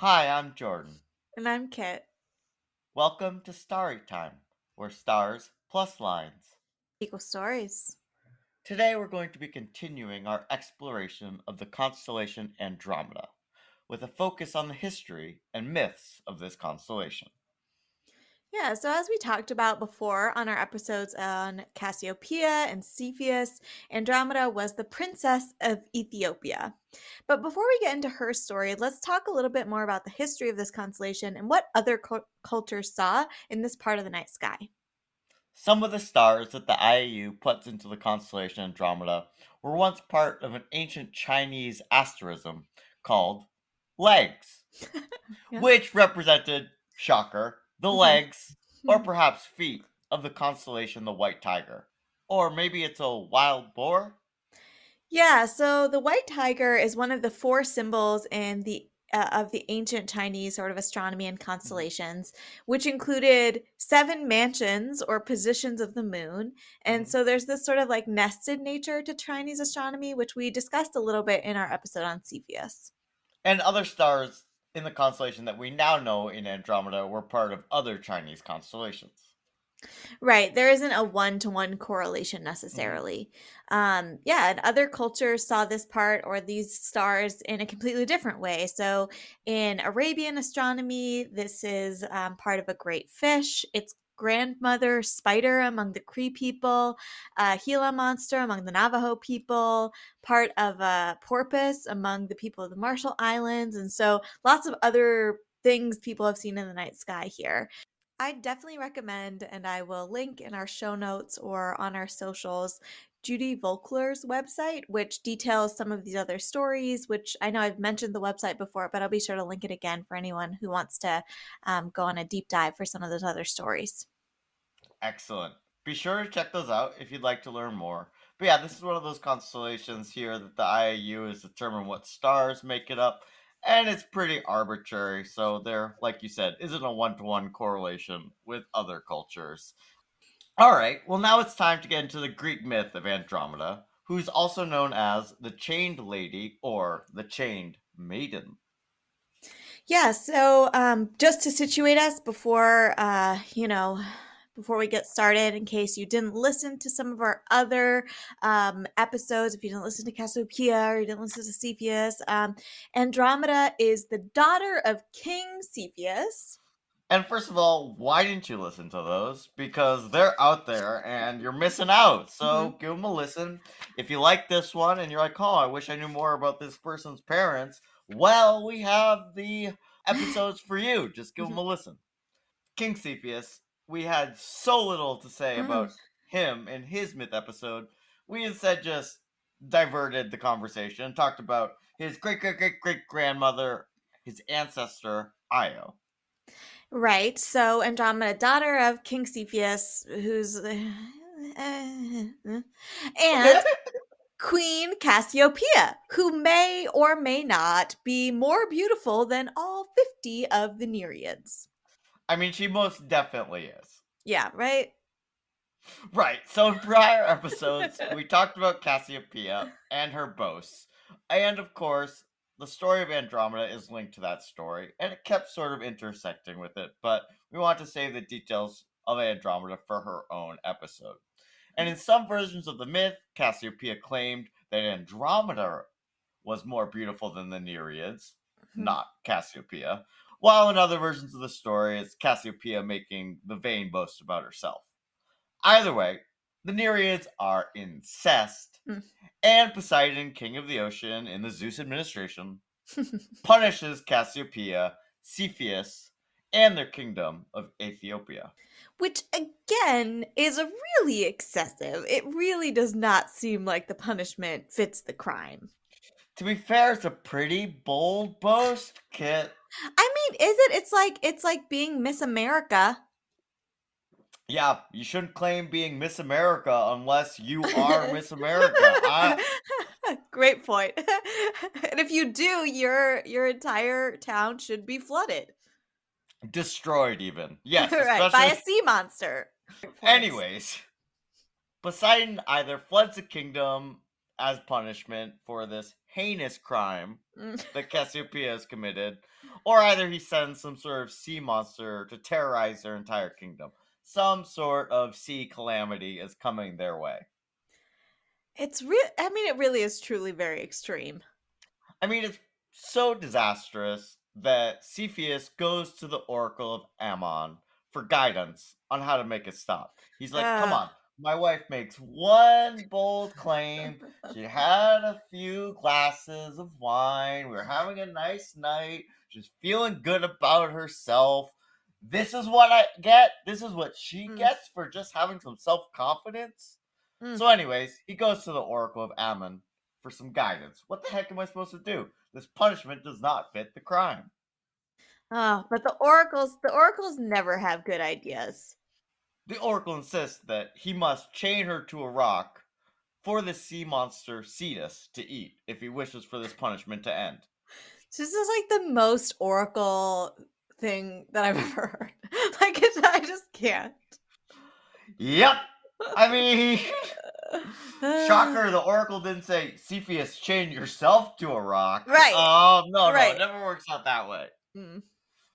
Hi, I'm Jordan. And I'm Kit. Welcome to Starry Time, where stars plus lines equal stories. Today we're going to be continuing our exploration of the constellation Andromeda, with a focus on the history and myths of this constellation. Yeah, so as we talked about before on our episodes on Cassiopeia and Cepheus, Andromeda was the princess of Ethiopia. But before we get into her story, let's talk a little bit more about the history of this constellation and what other cu- cultures saw in this part of the night sky. Some of the stars that the IAU puts into the constellation Andromeda were once part of an ancient Chinese asterism called legs, yeah. which represented, shocker, the mm-hmm. legs, or perhaps feet, of the constellation the White Tiger. Or maybe it's a wild boar? Yeah, so the white tiger is one of the four symbols in the uh, of the ancient Chinese sort of astronomy and mm-hmm. constellations, which included seven mansions or positions of the moon. And mm-hmm. so there's this sort of like nested nature to Chinese astronomy, which we discussed a little bit in our episode on Cepheus. And other stars in the constellation that we now know in Andromeda were part of other Chinese constellations. Right. There isn't a one to one correlation mm-hmm. necessarily. Mm-hmm. Um, yeah, and other cultures saw this part or these stars in a completely different way. So in Arabian astronomy, this is um, part of a great fish. It's grandmother spider among the Cree people, a Gila monster among the Navajo people, part of a porpoise among the people of the Marshall Islands, and so lots of other things people have seen in the night sky here. I definitely recommend, and I will link in our show notes or on our socials, Judy Volkler's website, which details some of these other stories, which I know I've mentioned the website before, but I'll be sure to link it again for anyone who wants to um, go on a deep dive for some of those other stories. Excellent. Be sure to check those out if you'd like to learn more. But yeah, this is one of those constellations here that the IAU has determined what stars make it up, and it's pretty arbitrary. So there, like you said, isn't a one to one correlation with other cultures. All right, well, now it's time to get into the Greek myth of Andromeda, who's also known as the Chained Lady or the Chained Maiden. Yeah, so um, just to situate us before, uh, you know, before we get started, in case you didn't listen to some of our other um, episodes, if you didn't listen to Cassiopeia or you didn't listen to Cepheus, um, Andromeda is the daughter of King Cepheus and first of all, why didn't you listen to those? Because they're out there and you're missing out. So mm-hmm. give them a listen. If you like this one and you're like, oh, I wish I knew more about this person's parents, well, we have the episodes for you. Just give them a listen. King Cepheus, we had so little to say about him in his myth episode. We instead just diverted the conversation and talked about his great great great great grandmother, his ancestor, Io. Right. So Andromeda, daughter of King Cepheus, who's uh, and Queen Cassiopeia, who may or may not be more beautiful than all 50 of the Nereids. I mean, she most definitely is. Yeah, right? Right. So in prior episodes, we talked about Cassiopeia and her boasts. And of course, the story of Andromeda is linked to that story, and it kept sort of intersecting with it, but we want to save the details of Andromeda for her own episode. And in some versions of the myth, Cassiopeia claimed that Andromeda was more beautiful than the Nereids, mm-hmm. not Cassiopeia, while in other versions of the story, it's Cassiopeia making the vain boast about herself. Either way, the Nereids are incest, mm. and Poseidon, king of the ocean in the Zeus administration, punishes Cassiopeia, Cepheus, and their kingdom of Ethiopia. Which again is a really excessive. It really does not seem like the punishment fits the crime. To be fair, it's a pretty bold boast, Kit. I mean, is it? It's like it's like being Miss America. Yeah, you shouldn't claim being Miss America unless you are Miss America. I... Great point. and if you do, your your entire town should be flooded. Destroyed even. Yes, right, by a sea monster. Anyways, Poseidon either floods the kingdom as punishment for this heinous crime Mm. that Cassiopeia has committed, or either he sends some sort of sea monster to terrorize their entire kingdom. Some sort of sea calamity is coming their way. It's real. I mean, it really is truly very extreme. I mean, it's so disastrous that Cepheus goes to the Oracle of Ammon for guidance on how to make it stop. He's like, come Ah. on. My wife makes one bold claim. She had a few glasses of wine. We were having a nice night. She's feeling good about herself. This is what I get. This is what she Mm. gets for just having some self confidence. Mm. So, anyways, he goes to the Oracle of Ammon for some guidance. What the heck am I supposed to do? This punishment does not fit the crime. Oh, but the oracles, the oracles never have good ideas. The Oracle insists that he must chain her to a rock for the sea monster Cetus to eat if he wishes for this punishment to end. This is like the most oracle thing that I've ever heard. Like, I just can't. Yep. I mean, shocker, the Oracle didn't say, Cepheus, chain yourself to a rock. Right. Oh, no, no, Right. it never works out that way. Mm.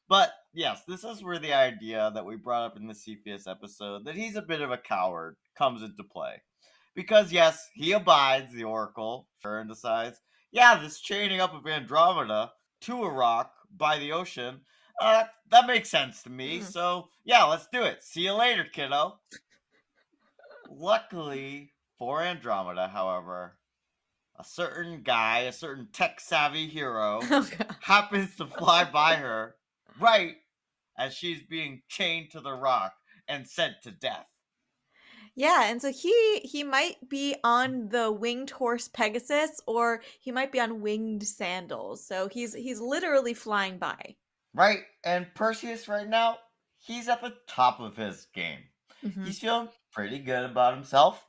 But yes, this is where the idea that we brought up in the Cepheus episode that he's a bit of a coward comes into play. Because yes, he abides the Oracle and decides, yeah, this chaining up of Andromeda to a rock by the ocean, uh, that makes sense to me. Mm. So yeah, let's do it. See you later, kiddo. Luckily for Andromeda, however, a certain guy, a certain tech savvy hero, Oh, happens to fly by her right as she's being chained to the rock and sent to death. Yeah, and so he he might be on the winged horse Pegasus, or he might be on winged sandals. So he's he's literally flying by. Right? And Perseus, right now, he's at the top of his game. Mhm. He's feeling pretty good about himself.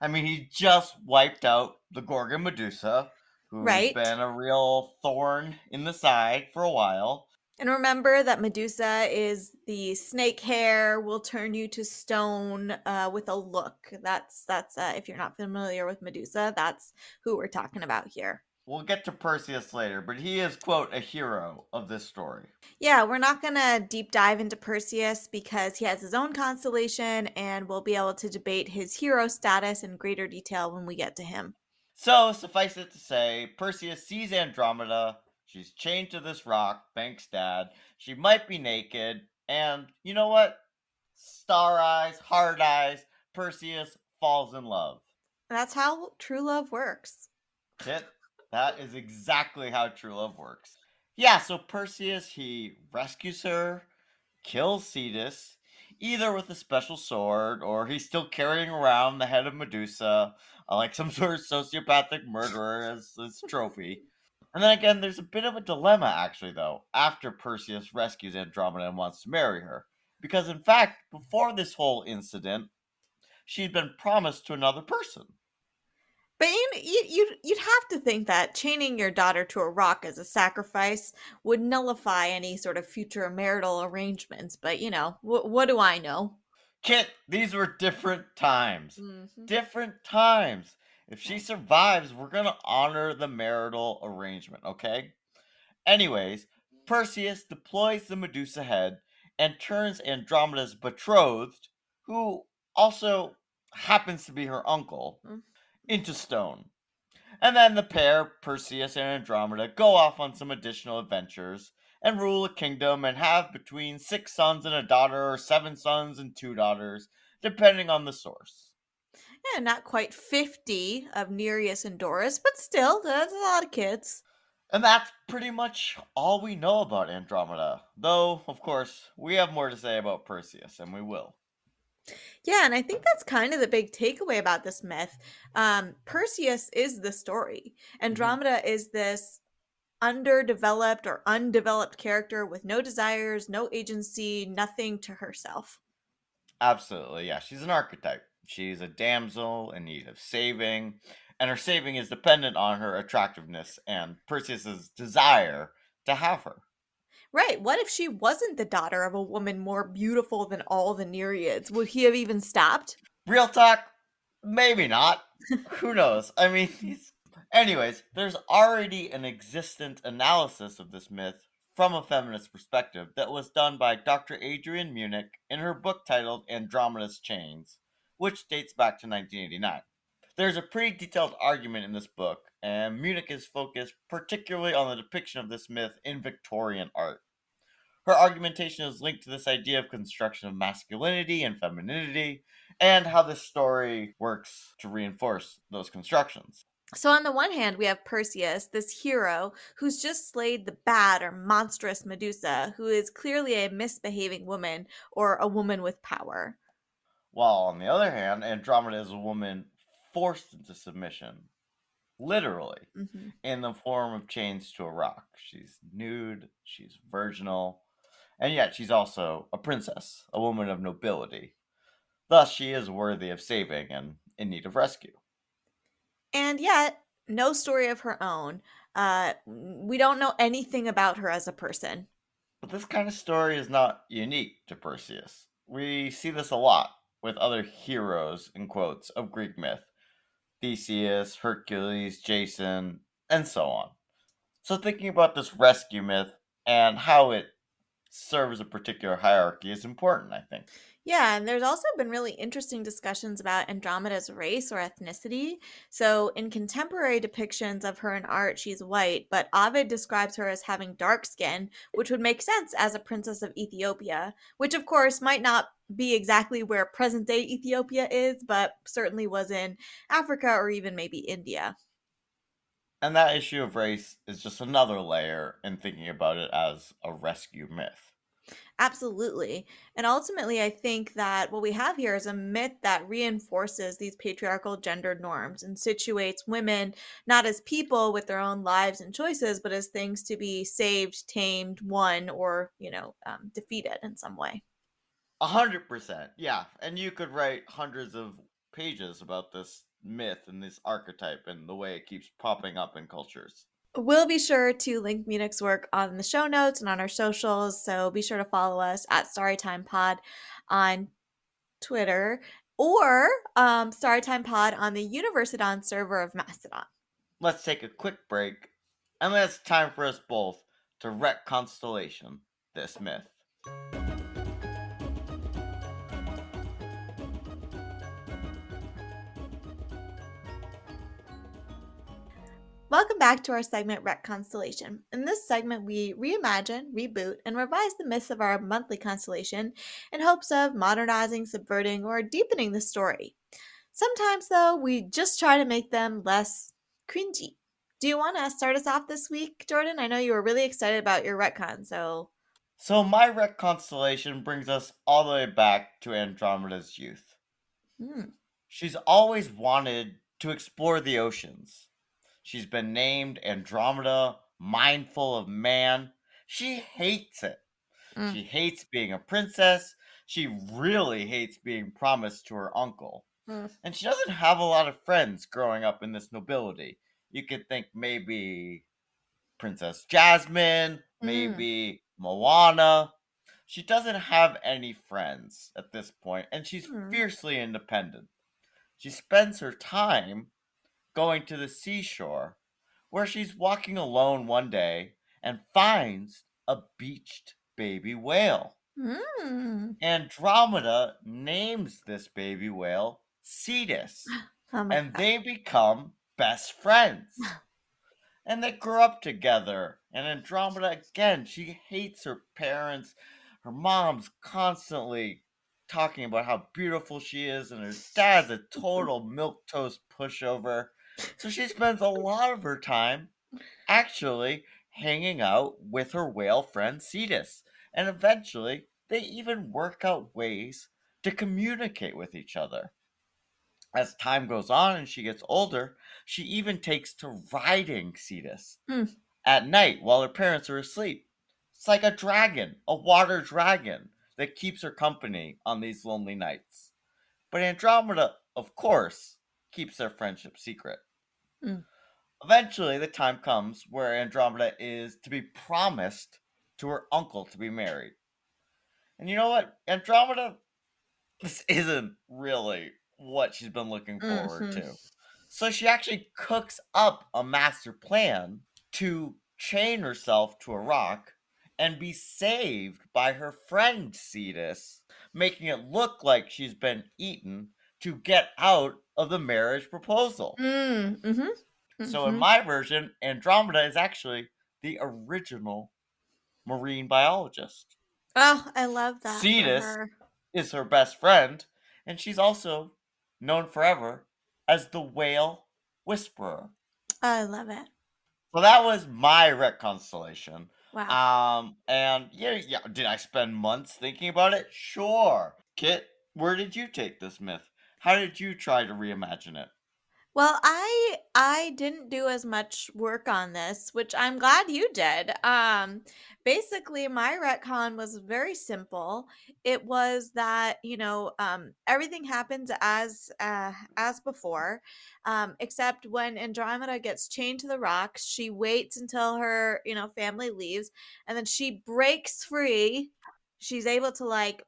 I mean, he just wiped out the Gorgon Medusa, who's Right. been a real thorn in the side for a while. And remember that Medusa is the snake hair will turn you to stone uh, with a look. That's that's uh, if you're not familiar with Medusa, that's who we're talking about here. We'll get to Perseus later, but he is, quote, a hero of this story. Yeah, we're not gonna deep dive into Perseus because he has his own constellation, and we'll be able to debate his hero status in greater detail when we get to him. So, suffice it to say, Perseus sees Andromeda. She's chained to this rock, Banks' dad. She might be naked. And you know what? Star eyes, hard eyes, Perseus falls in love. That's how true love works. Kit, that is exactly how true love works. Yeah, so Perseus, he rescues her, kills Cetus, either with a special sword or he's still carrying around the head of Medusa, uh, like some sort of sociopathic murderer as his trophy. And then again, there's a bit of a dilemma, actually, though, after Perseus rescues Andromeda and wants to marry her. Because, in fact, before this whole incident, she'd been promised to another person. But you, you, you'd, you'd have to think that chaining your daughter to a rock as a sacrifice would nullify any sort of future marital arrangements. But, you know, wh- what do I know? Kit, these were different times. Mhm. Different times. If she survives, we're going to honor the marital arrangement, okay? Anyways, Perseus deploys the Medusa head and turns Andromeda's betrothed, who also happens to be her uncle, Mm. Into stone. And then the pair, Perseus and Andromeda, go off on some additional adventures and rule a kingdom and have between six sons and a daughter, or seven sons and two daughters, depending on the source. Yeah, not quite 50 of Nereus and Doris, but still, that's a lot of kids. And that's pretty much all we know about Andromeda. Though, of course, we have more to say about Perseus, and we will. Yeah, and I think that's kind of the big takeaway about this myth. Um, Perseus is the story. Andromeda is this underdeveloped or undeveloped character with no desires, no agency, nothing to herself. Absolutely, yeah. She's an archetype. She's a damsel in need of saving, and her saving is dependent on her attractiveness and Perseus's desire to have her. Right. What if she wasn't the daughter of a woman more beautiful than all the Nereids? Would he have even stopped? Real talk, maybe not. who knows? I mean, anyways, there's already an existent analysis of this myth from a feminist perspective that was done by Dr. Adrienne Munich in her book titled Andromeda's Chains, which dates back to 1989. There's a pretty detailed argument in this book, and Munich is focused particularly on the depiction of this myth in Victorian art. Her argumentation is linked to this idea of construction of masculinity and femininity, and how this story works to reinforce those constructions. So, on the one hand, we have Perseus, this hero who's just slayed the bad or monstrous Medusa, who is clearly a misbehaving woman or a woman with power. While on the other hand, Andromeda is a woman forced into submission, literally, mm-hmm. in the form of chains to a rock. She's nude, she's virginal, and yet she's also a princess, a woman of nobility. Thus, she is worthy of saving and in need of rescue. And yet, no story of her own. Uh, we don't know anything about her as a person. But this kind of story is not unique to Perseus. We see this a lot with other heroes, in quotes, of Greek myth Theseus, Hercules, Jason, and so on. So, thinking about this rescue myth and how it serves a particular hierarchy is important, I think. Yeah, and there's also been really interesting discussions about Andromeda's race or ethnicity. So, in contemporary depictions of her in art, she's white, but Ovid describes her as having dark skin, which would make sense as a princess of Ethiopia, which, of course, might not be exactly where present day Ethiopia is, but certainly was in Africa or even maybe India. And that issue of race is just another layer in thinking about it as a rescue myth. Absolutely. And ultimately, I think that what we have here is a myth that reinforces these patriarchal gender norms and situates women not as people with their own lives and choices, but as things to be saved, tamed, won, or, you know, um, defeated in some way. A hundred percent. Yeah. And you could write hundreds of pages about this myth and this archetype and the way it keeps popping up in cultures. We'll be sure to link Munich's work on the show notes and on our socials. So be sure to follow us at Storytime Pod on Twitter or um, Storytime Pod on the Universeodon server of Mastodon. Let's take a quick break, and then it's time for us both to wreck Constellation, this myth. Welcome back to our segment Wreck Constellation. In this segment, we reimagine, reboot, and revise the myths of our monthly constellation in hopes of modernizing, subverting, or deepening the story. Sometimes, though, we just try to make them less cringy. Do you want to start us off this week, Jordan? I know you were really excited about your retcon, so. So, my Wreck Constellation brings us all the way back to Andromeda's youth. Hmm. She's always wanted to explore the oceans She's been named Andromeda, mindful of man. She hates it. Mm. She hates being a princess. She really hates being promised to her uncle. Mm. And she doesn't have a lot of friends growing up in this nobility. You could think maybe Princess Jasmine, mm. maybe Moana. She doesn't have any friends at this point, and she's mm. fiercely independent. She spends her time going to the seashore, where she's walking alone one day and finds a beached baby whale. Mm. Andromeda names this baby whale Cetus, oh and God. they become best friends. and they grow up together. And Andromeda, again, she hates her parents. Her mom's constantly talking about how beautiful she is, and her dad's a total milquetoast pushover. So she spends a lot of her time actually hanging out with her whale friend Cetus. And eventually, they even work out ways to communicate with each other. As time goes on and she gets older, she even takes to riding Cetus mm. at night while her parents are asleep. It's like a dragon, a water dragon, that keeps her company on these lonely nights. But Andromeda, of course, keeps their friendship secret. Mm. Eventually, the time comes where Andromeda is to be promised to her uncle to be married. And you know what? Andromeda, this isn't really what she's been looking forward mm-hmm. to. So she actually cooks up a master plan to chain herself to a rock and be saved by her friend Cetus, making it look like she's been eaten to get out of the marriage proposal. Mm, mm-hmm. mm-hmm. So in my version, Andromeda is actually the original marine biologist. Oh, I love that. Cetus her. is her best friend, and she's also known forever as the whale whisperer. I love it. So that was my Rec constellation. Wow. Um, and yeah, yeah, did I spend months thinking about it? Sure. Kit, where did you take this myth? How did you try to reimagine it? Well, I I didn't do as much work on this, which I'm glad you did. Um, basically, my retcon was very simple. It was that you know um, everything happens as uh, as before, um, except when Andromeda gets chained to the rocks, she waits until her you know family leaves, and then she breaks free. She's able to like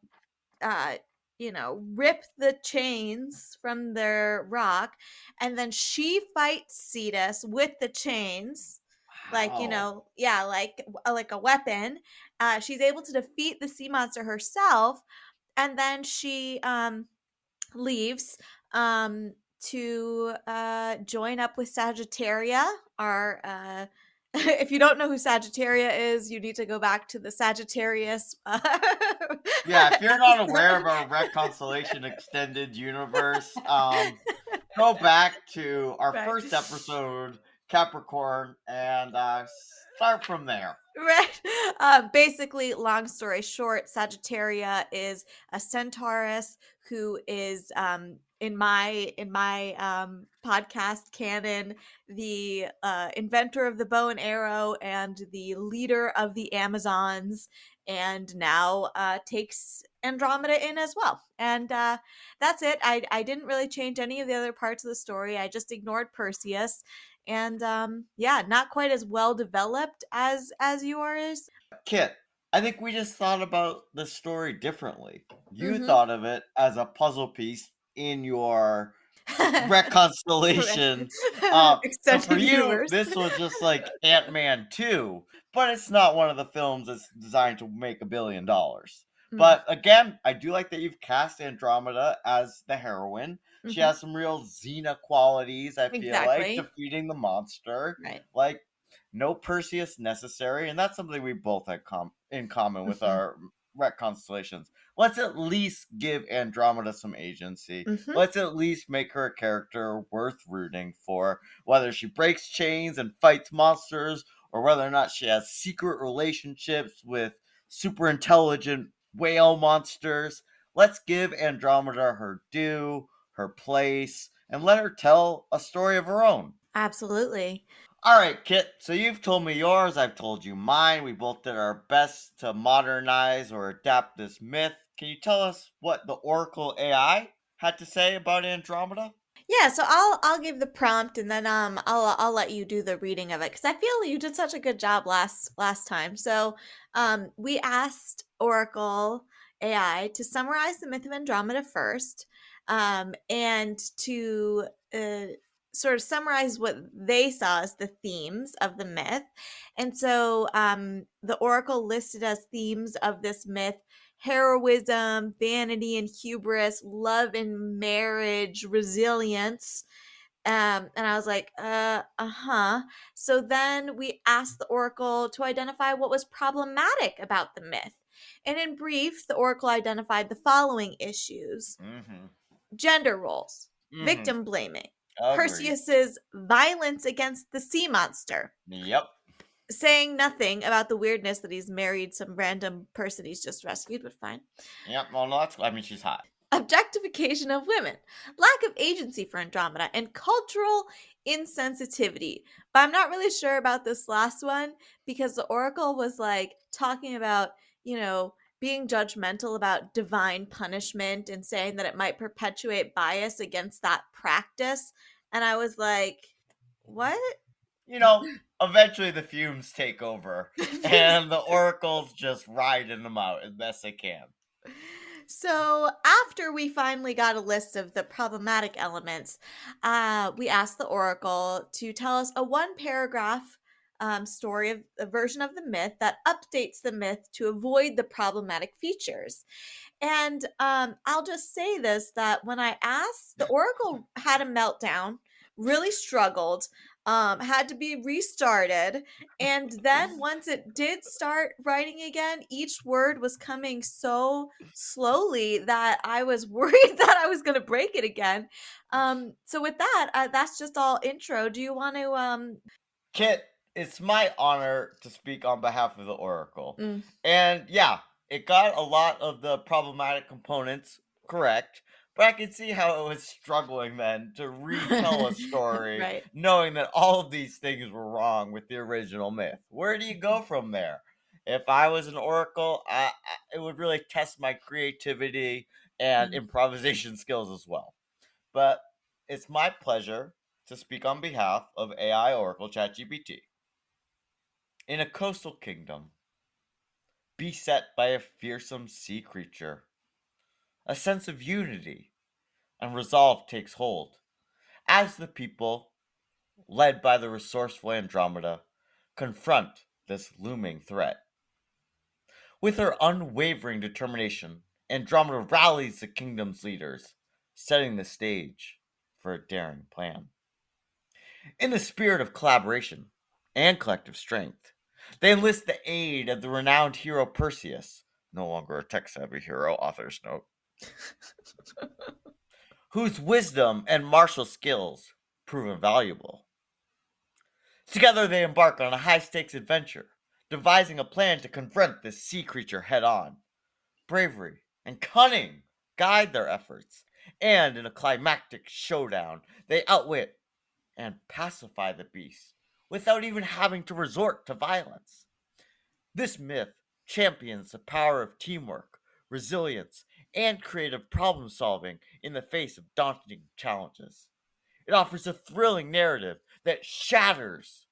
uh you know, rip the chains from their rock, and then she fights Cetus with the chains, wow. like you know, yeah, like uh, like a weapon. Uh, she's able to defeat the sea monster herself, and then she um, leaves um, to uh, join up with Sagittaria, our uh, if you don't know who Sagittaria is, you need to go back to the Sagittarius. Uh, yeah, if you're not aware of our Rec Constellation Extended Universe, um, go back to our right. first episode, Capricorn, and uh, start from there. Right. Uh, basically, long story short, Sagittaria is a centaurus who is um, in my in my um, podcast canon the uh, inventor of the bow and arrow and the leader of the amazons and now uh, takes andromeda in as well. And uh, that's it. I, I didn't really change any of the other parts of the story. I just ignored perseus. And um, yeah not quite as well developed as as yours. Kit I think we just thought about the story differently. You mm-hmm. thought of it as a puzzle piece in your Rec constellation. Uh, so for you, universe. this was just like Ant Man 2, but it's not one of the films that's designed to make a billion dollars. Mm. But again, I do like that you've cast Andromeda as the heroine. Mm-hmm. She has some real Xena qualities, I feel exactly. like, defeating the monster. Right. Like, no Perseus necessary, and that's something we both had com- in common with mm-hmm. our Rec constellations let's at least give Andromeda some agency. Mm-hmm. Let's at least make her a character worth rooting for, whether she breaks chains and fights monsters, or whether or not she has secret relationships with super intelligent whale monsters. Let's give Andromeda her due, her place, and let her tell a story of her own. Absolutely. All right, Kit. So you've told me yours, I've told you mine. We both did our best to modernize or adapt this myth. Can you tell us what the Oracle AI had to say about Andromeda? Yeah, so I'll I'll give the prompt and then um I'll I'll let you do the reading of it because I feel you did such a good job last last time. So um we asked Oracle AI to summarize the myth of Andromeda first, um, and to uh, sort of summarize what they saw as the themes of the myth. And so um, the Oracle listed as themes of this myth heroism, vanity and hubris, love and marriage, resilience. Um, and I was like, uh, uh huh. So then we asked the Oracle to identify what was problematic about the myth. And in brief, the Oracle identified the following issues mm-hmm. gender roles, mm-hmm. victim blaming, Agreed. Perseus's violence against the sea monster. Yep. Saying nothing about the weirdness that he's married some random person he's just rescued, but fine. Yep. Well, no, that's. I mean, she's hot. Objectification of women, lack of agency for Andromeda, and cultural insensitivity. But I'm not really sure about this last one because the Oracle was like talking about, you know, being judgmental about divine punishment and saying that it might perpetuate bias against that practice. And I was like, what? You know, eventually the fumes take over and the oracles just riding them out as best they can. So after we finally got a list of the problematic elements, uh, we asked the Oracle to tell us a one paragraph um, story of a version of the myth that updates the myth to avoid the problematic features. And um, I'll just say this that when I asked, the Oracle had a meltdown, really struggled, um, had to be restarted. And then once it did start writing again, each word was coming so slowly that I was worried that I was going to break it again. Um, so, with that, uh, that's just all intro. Do you want to? Um... Kit, it's my honor to speak on behalf of the Oracle. Mm. And yeah, it got a lot of the problematic components correct, but I can see how it was struggling then to retell a story, right. knowing that all of these things were wrong with the original myth. Where do you go from there? If I was an oracle, I, I, it would really test my creativity and mm-hmm. improvisation skills as well. But it's my pleasure to speak on behalf of AI Oracle ChatGPT. In a coastal kingdom, beset by a fearsome sea creature, a sense of unity and resolve takes hold as the people, led by the resourceful Andromeda, confront this looming threat. With her unwavering determination, Andromeda rallies the kingdom's leaders, setting the stage for a daring plan. In the spirit of collaboration and collective strength, they enlist the aid of the renowned hero Perseus, no longer a tech savvy hero, author's note, whose wisdom and martial skills prove invaluable. Together they embark on a high stakes adventure, devising a plan to confront this sea creature head on. Bravery and cunning guide their efforts, and in a climactic showdown, they outwit and pacify the beast without even having to resort to violence. This myth champions the power of teamwork, resilience, and creative problem solving in the face of daunting challenges. It offers a thrilling narrative that shatters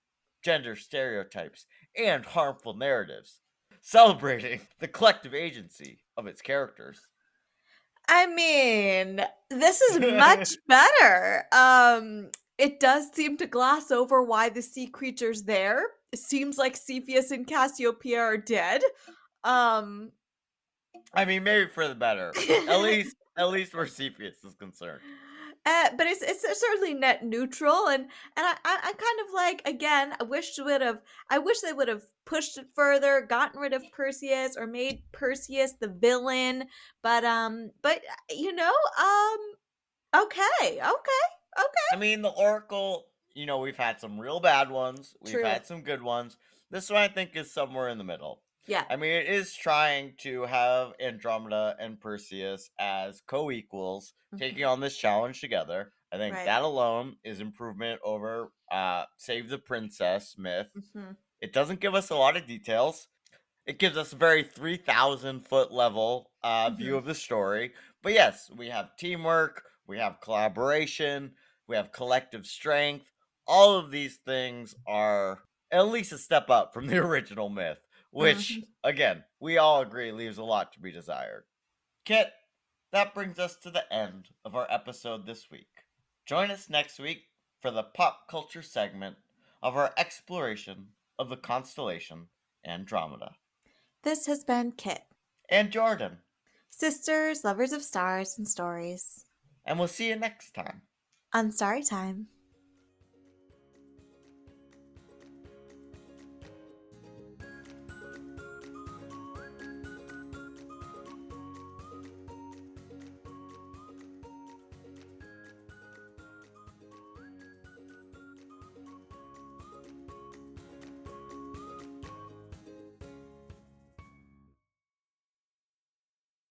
gender stereotypes and harmful narratives, celebrating the collective agency of its characters. I mean, this is much better. Um it does seem to gloss over why the sea creature's there. It seems like Cepheus and Cassiopeia are dead. Um I mean, maybe for the better. at least, at least where Cepheus is concerned. Uh, but it's it's certainly net neutral, and and I, I am kind of like again. I wish would have. I wish they would have pushed it further, gotten rid of Perseus, or made Perseus the villain. But um, but you know, um, okay, okay, okay. I mean, the Oracle. You know, we've had some real bad ones. We've True. had some good ones. This one I think is somewhere in the middle. Yeah. I mean, it is trying to have Andromeda and Perseus as co equals mm-hmm. taking on this challenge together. I think right. that alone is improvement over uh, Save the Princess myth. Mm-hmm. It doesn't give us a lot of details. It gives us a very 3,000 foot level uh, mm-hmm. view of the story. But yes, we have teamwork, we have collaboration, we have collective strength. All of these things are at least a step up from the original myth which mm-hmm. again we all agree leaves a lot to be desired. Kit, that brings us to the end of our episode this week. Join us next week for the pop culture segment of our exploration of the constellation Andromeda. This has been Kit and Jordan, sisters, lovers of stars and stories. And we'll see you next time on Story Time.